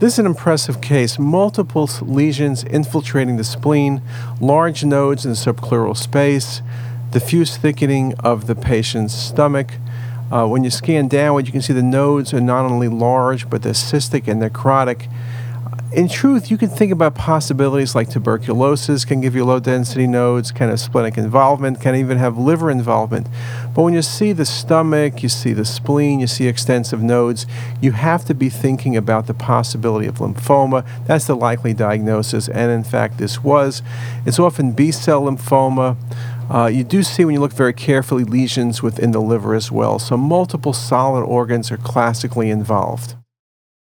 This is an impressive case. Multiple lesions infiltrating the spleen, large nodes in the subpleural space, diffuse thickening of the patient's stomach. Uh, when you scan downward, you can see the nodes are not only large, but they're cystic and necrotic in truth, you can think about possibilities like tuberculosis can give you low density nodes, kind of splenic involvement, can even have liver involvement. But when you see the stomach, you see the spleen, you see extensive nodes, you have to be thinking about the possibility of lymphoma. That's the likely diagnosis, and in fact, this was. It's often B cell lymphoma. Uh, you do see, when you look very carefully, lesions within the liver as well. So, multiple solid organs are classically involved.